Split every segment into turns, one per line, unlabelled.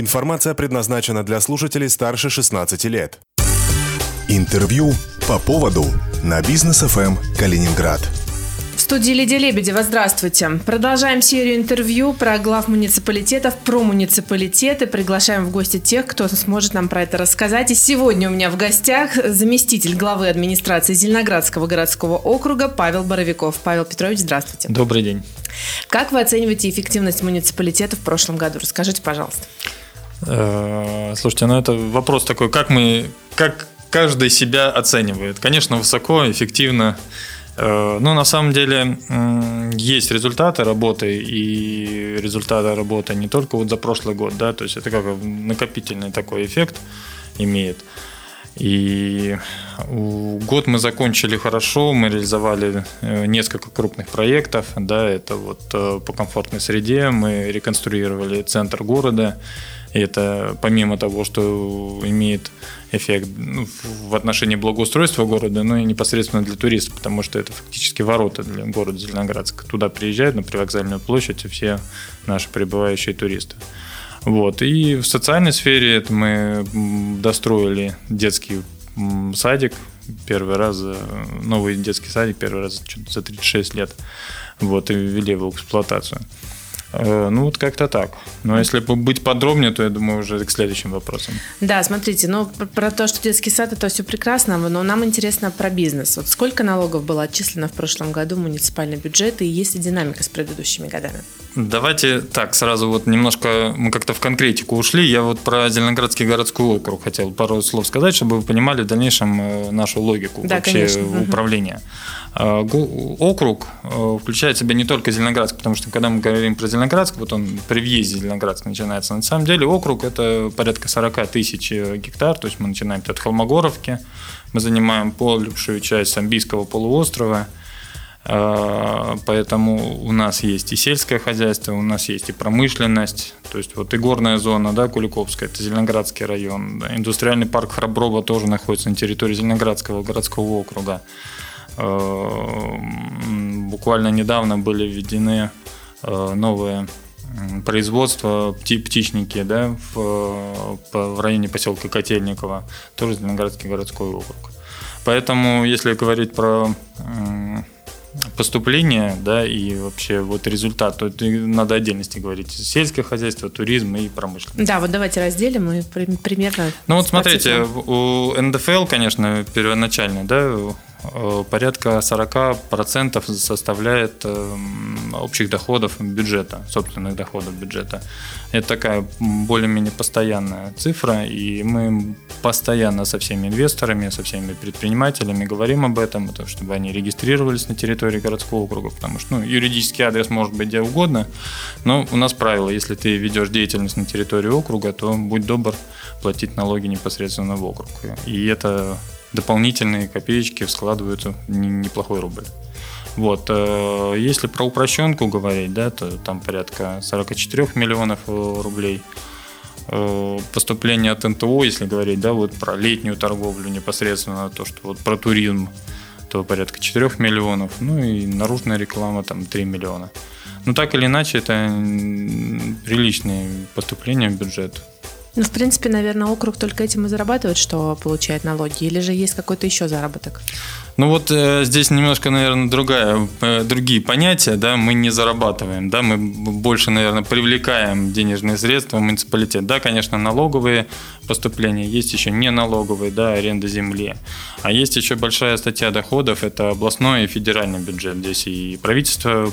Информация предназначена для слушателей старше 16 лет.
Интервью по поводу на бизнес ФМ Калининград.
В студии Лидия Лебедева, здравствуйте. Продолжаем серию интервью про глав муниципалитетов, про муниципалитеты. Приглашаем в гости тех, кто сможет нам про это рассказать. И сегодня у меня в гостях заместитель главы администрации Зеленоградского городского округа Павел Боровиков. Павел Петрович, здравствуйте.
Добрый день.
Как вы оцениваете эффективность муниципалитета в прошлом году? Расскажите, пожалуйста.
Э, слушайте, ну это вопрос такой, как мы, как каждый себя оценивает. Конечно, высоко, эффективно. Э, ну, на самом деле, есть результаты работы, и результаты работы не только вот за прошлый год, да, то есть это как накопительный такой эффект имеет. И год мы закончили хорошо, мы реализовали э, несколько крупных проектов, да, это вот по комфортной среде, мы реконструировали центр города, и это помимо того, что имеет эффект ну, в отношении благоустройства города, но и непосредственно для туристов, потому что это фактически ворота для города Зеленоградска. Туда приезжают на привокзальную площадь все наши прибывающие туристы. Вот. И в социальной сфере это мы достроили детский садик первый раз, новый детский садик первый раз за 36 лет. Вот, и ввели его в эксплуатацию. Э, ну, вот как-то так. Но если быть подробнее, то я думаю уже к следующим вопросам.
Да, смотрите, ну, про то, что детский сад, это все прекрасно, но нам интересно про бизнес. Вот сколько налогов было отчислено в прошлом году в муниципальный бюджет, и есть ли динамика с предыдущими годами?
Давайте так, сразу вот немножко мы как-то в конкретику ушли. Я вот про Зеленоградский городской округ хотел пару слов сказать, чтобы вы понимали в дальнейшем э, нашу логику да, вообще конечно. управления. А, округ включает в себя не только Зеленоградск, потому что когда мы говорим про Зеленоградск, вот он при въезде Зеленоградск начинается. На самом деле округ это порядка 40 тысяч э, гектар, то есть мы начинаем от Холмогоровки, мы занимаем большую часть Самбийского полуострова, а, поэтому у нас есть и сельское хозяйство, у нас есть и промышленность, то есть вот и горная зона, да, Куликовская, это Зеленоградский район, да, индустриальный парк Храброва тоже находится на территории Зеленоградского городского округа. А, буквально недавно были введены а, новые производства, птичники да, в, в районе поселка Котельниково, тоже Зеленоградский городской округ. Поэтому, если говорить про поступление, да, и вообще вот результат, то это надо отдельности говорить. Сельское хозяйство, туризм и промышленность.
Да, вот давайте разделим и примерно...
Ну вот смотрите, у НДФЛ, конечно, первоначально, да, Э, порядка 40% составляет эм, общих доходов бюджета, собственных доходов бюджета. Это такая более-менее постоянная цифра, и мы постоянно со всеми инвесторами, со всеми предпринимателями говорим об этом, чтобы они регистрировались на территории городского округа, потому что ну, юридический адрес может быть где угодно, но у нас правило, если ты ведешь деятельность на территории округа, то будь добр платить налоги непосредственно в округ. И это дополнительные копеечки складываются неплохой рубль. Вот. Э, если про упрощенку говорить, да, то там порядка 44 миллионов э, рублей. Э, поступление от НТО, если говорить, да, вот про летнюю торговлю непосредственно, то, что вот про туризм, то порядка 4 миллионов, ну и наружная реклама там 3 миллиона. Но так или иначе, это приличные поступления в бюджет.
Ну, в принципе, наверное, округ только этим и зарабатывает, что получает налоги, или же есть какой-то еще заработок?
Ну вот э, здесь немножко, наверное, другая, э, другие понятия, да, мы не зарабатываем, да, мы больше, наверное, привлекаем денежные средства в муниципалитет. Да, конечно, налоговые поступления, есть еще не налоговые, да, аренда земли. А есть еще большая статья доходов, это областной и федеральный бюджет. Здесь и правительство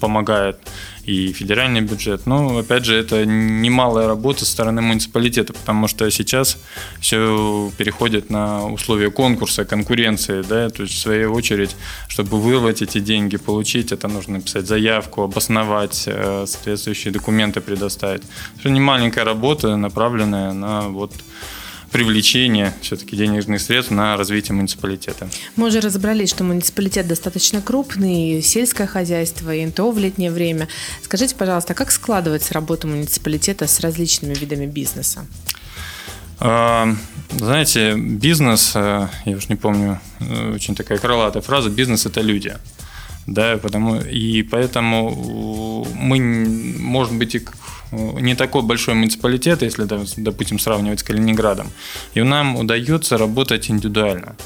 помогает, и федеральный бюджет. Но, опять же, это немалая работа со стороны муниципалитета, потому что сейчас все переходит на условия конкурса, конкуренции, да, то есть в свою очередь, чтобы вырвать эти деньги, получить, это нужно написать заявку, обосновать, э, соответствующие документы предоставить. Это не маленькая работа, направленная на вот привлечение все-таки денежных средств на развитие муниципалитета.
Мы уже разобрались, что муниципалитет достаточно крупный, сельское хозяйство, и НТО в летнее время. Скажите, пожалуйста, как складывается работа муниципалитета с различными видами бизнеса?
А, знаете, бизнес, э, я уж не помню, э, очень такая крылатая фраза, бизнес – это люди. Да, потому, и поэтому мы, может быть, и не такой большой муниципалитет, если, допустим, сравнивать с Калининградом. И нам удается работать индивидуально.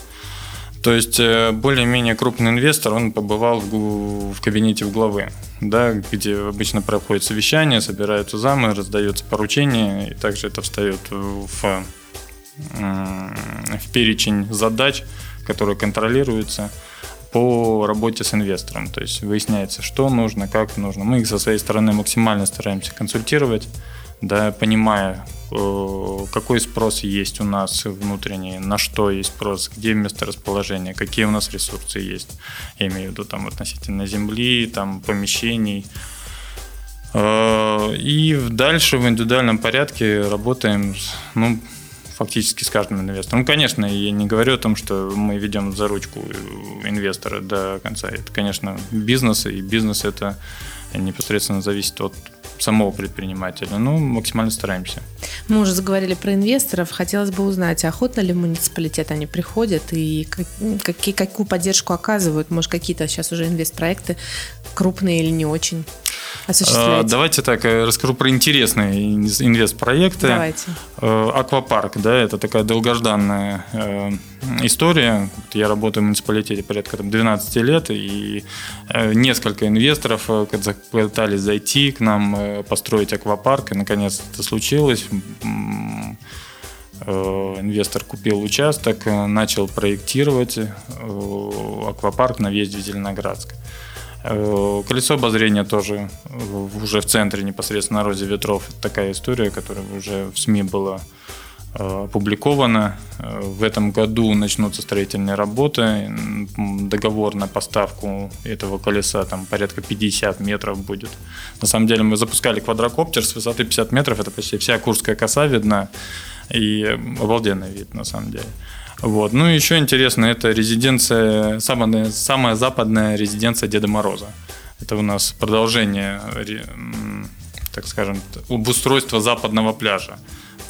То есть э, более-менее крупный инвестор, он побывал в, в кабинете в главы, да, где обычно проходит совещание, собираются замы, раздается поручение, и также это встает в, в перечень задач, которые контролируются по работе с инвестором. То есть выясняется, что нужно, как нужно. Мы их со своей стороны максимально стараемся консультировать, да, понимая, э, какой спрос есть у нас внутренний, на что есть спрос, где место расположения, какие у нас ресурсы есть. Я имею в виду там относительно земли, там помещений. Э, и дальше в индивидуальном порядке работаем, ну, фактически с каждым инвестором. Ну, конечно, я не говорю о том, что мы ведем за ручку инвестора до конца. Это, конечно, бизнес, и бизнес это непосредственно зависит от самого предпринимателя. Ну, максимально стараемся.
Мы уже заговорили про инвесторов. Хотелось бы узнать, охотно ли в муниципалитет они приходят и какие, какую поддержку оказывают? Может, какие-то сейчас уже инвестпроекты крупные или не очень?
Осуществляете? Давайте так, э, расскажу про интересные инвестпроекты.
Давайте.
Э, Аквапарк, да, это такая долгожданная э, история. Я работаю в муниципалитете порядка там, 12 лет, и несколько инвесторов пытались зайти к нам, построить аквапарк, и наконец это случилось инвестор купил участок, начал проектировать аквапарк на въезде в Зеленоградск. Э, колесо обозрения тоже уже в центре непосредственно на Розе Ветров. Такая история, которая уже в СМИ была э, опубликована. Э, в этом году начнутся строительные работы. Договор на поставку этого колеса там порядка 50 метров будет. На самом деле мы запускали квадрокоптер с высоты 50 метров. Это почти вся Курская коса видна. И обалденный вид на самом деле. Вот. Ну и еще интересно, это резиденция, самая, самая западная резиденция Деда Мороза. Это у нас продолжение, так скажем, обустройства западного пляжа.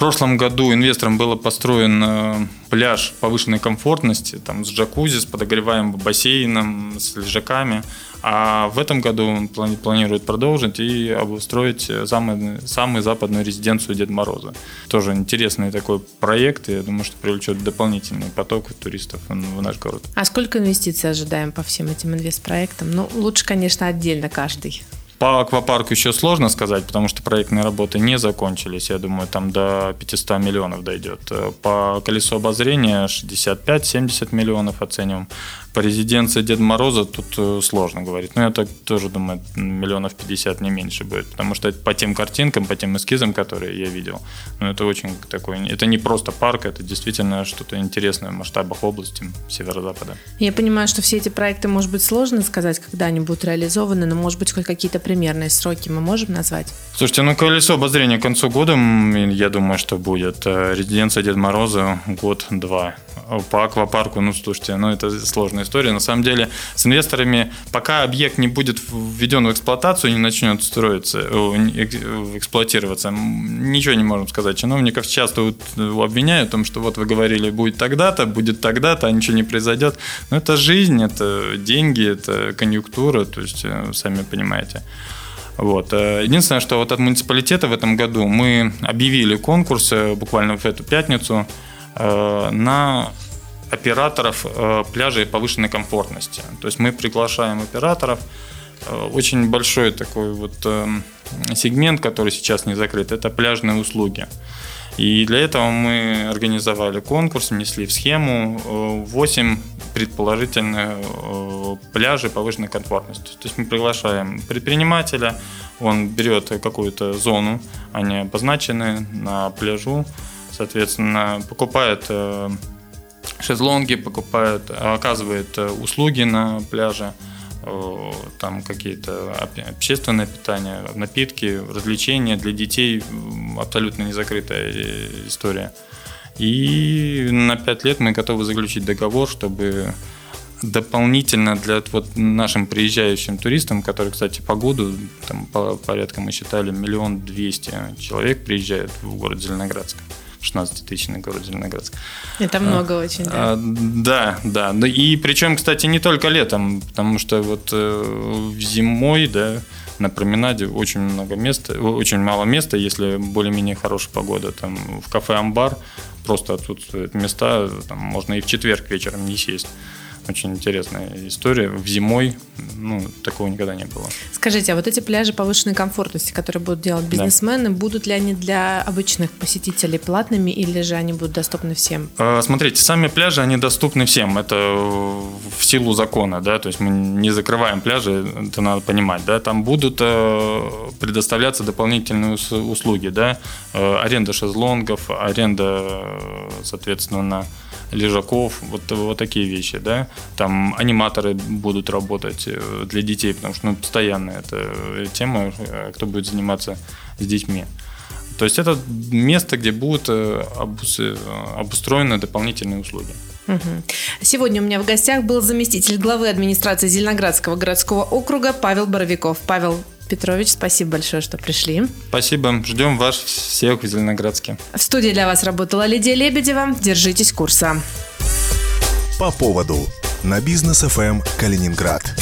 Прошлом году инвесторам был построен э, пляж повышенной комфортности, там, с джакузи, с подогреваемым бассейном, с лежаками. А в этом году он планирует продолжить и обустроить самый, самую западную резиденцию Деда Мороза. Тоже интересный такой проект, и я думаю, что привлечет дополнительный поток туристов в наш город.
А сколько инвестиций ожидаем по всем этим инвестпроектам? Ну, лучше, конечно, отдельно каждый.
По аквапарку еще сложно сказать, потому что проектные работы не закончились. Я думаю, там до 500 миллионов дойдет. По колесу обозрения 65-70 миллионов оцениваем. По резиденции Деда Мороза тут э, сложно говорить. Но я так тоже думаю, миллионов 50 не меньше будет. Потому что по тем картинкам, по тем эскизам, которые я видел, ну, это очень такой... Это не просто парк, это действительно что-то интересное в масштабах области северо-запада.
Я понимаю, что все эти проекты, может быть, сложно сказать, когда они будут реализованы, но, может быть, хоть какие-то примерные сроки мы можем назвать?
Слушайте, ну, колесо обозрения к концу года, я думаю, что будет. Э, резиденция Деда Мороза год-два. По аквапарку, ну, слушайте, ну, это сложная история. На самом деле, с инвесторами, пока объект не будет введен в эксплуатацию, не начнет строиться, эксплуатироваться, ничего не можем сказать. Чиновников часто вот обвиняют в том, что вот вы говорили, будет тогда-то, будет тогда-то, а ничего не произойдет. Но это жизнь, это деньги, это конъюнктура, то есть, э, сами понимаете. Вот. Э, единственное, что вот от муниципалитета в этом году мы объявили конкурс буквально в эту пятницу – Э, на операторов э, пляжей повышенной комфортности. То есть мы приглашаем операторов. Э, очень большой такой вот сегмент, который сейчас не закрыт, это пляжные услуги. И для этого мы организовали конкурс, внесли в схему 8 предположительных пляжей повышенной комфортности. То есть мы приглашаем предпринимателя, он берет какую-то зону, они обозначены на пляжу, соответственно, покупает э, шезлонги, покупает, оказывает э, услуги на пляже, э, там какие-то общественное питание, напитки, развлечения для детей, абсолютно не закрытая история. И на 5 лет мы готовы заключить договор, чтобы дополнительно для вот нашим приезжающим туристам, которые, кстати, по году, там по порядка мы считали, миллион двести человек приезжают в город Зеленоградск 16-тысячный город Зеленоградск.
Это много а, очень, да. А,
да, да. И причем, кстати, не только летом, потому что вот э, зимой, да, на променаде очень много места, очень мало места, если более-менее хорошая погода. Там в кафе «Амбар» просто отсутствуют места, там можно и в четверг вечером не сесть. Очень интересная история. В зимой ну, такого никогда не было.
Скажите, а вот эти пляжи повышенной комфортности, которые будут делать бизнесмены, да. будут ли они для обычных посетителей платными или же они будут доступны всем?
А, смотрите, сами пляжи, они доступны всем. Это в силу закона, да, то есть мы не закрываем пляжи, это надо понимать, да, там будут э, предоставляться дополнительные услуги, да, э, аренда шезлонгов, аренда, соответственно, лежаков, вот, вот такие вещи, да. Там аниматоры будут работать э, для детей, потому что ну, постоянно это тема, э, кто будет заниматься с детьми. То есть это место, где будут э, обустроены дополнительные услуги.
Сегодня у меня в гостях был заместитель главы администрации Зеленоградского городского округа Павел Боровиков. Павел, Петрович, спасибо большое, что пришли.
Спасибо. Ждем вас всех в Зеленоградске.
В студии для вас работала Лидия Лебедева. Держитесь курса.
По поводу на бизнес ФМ Калининград.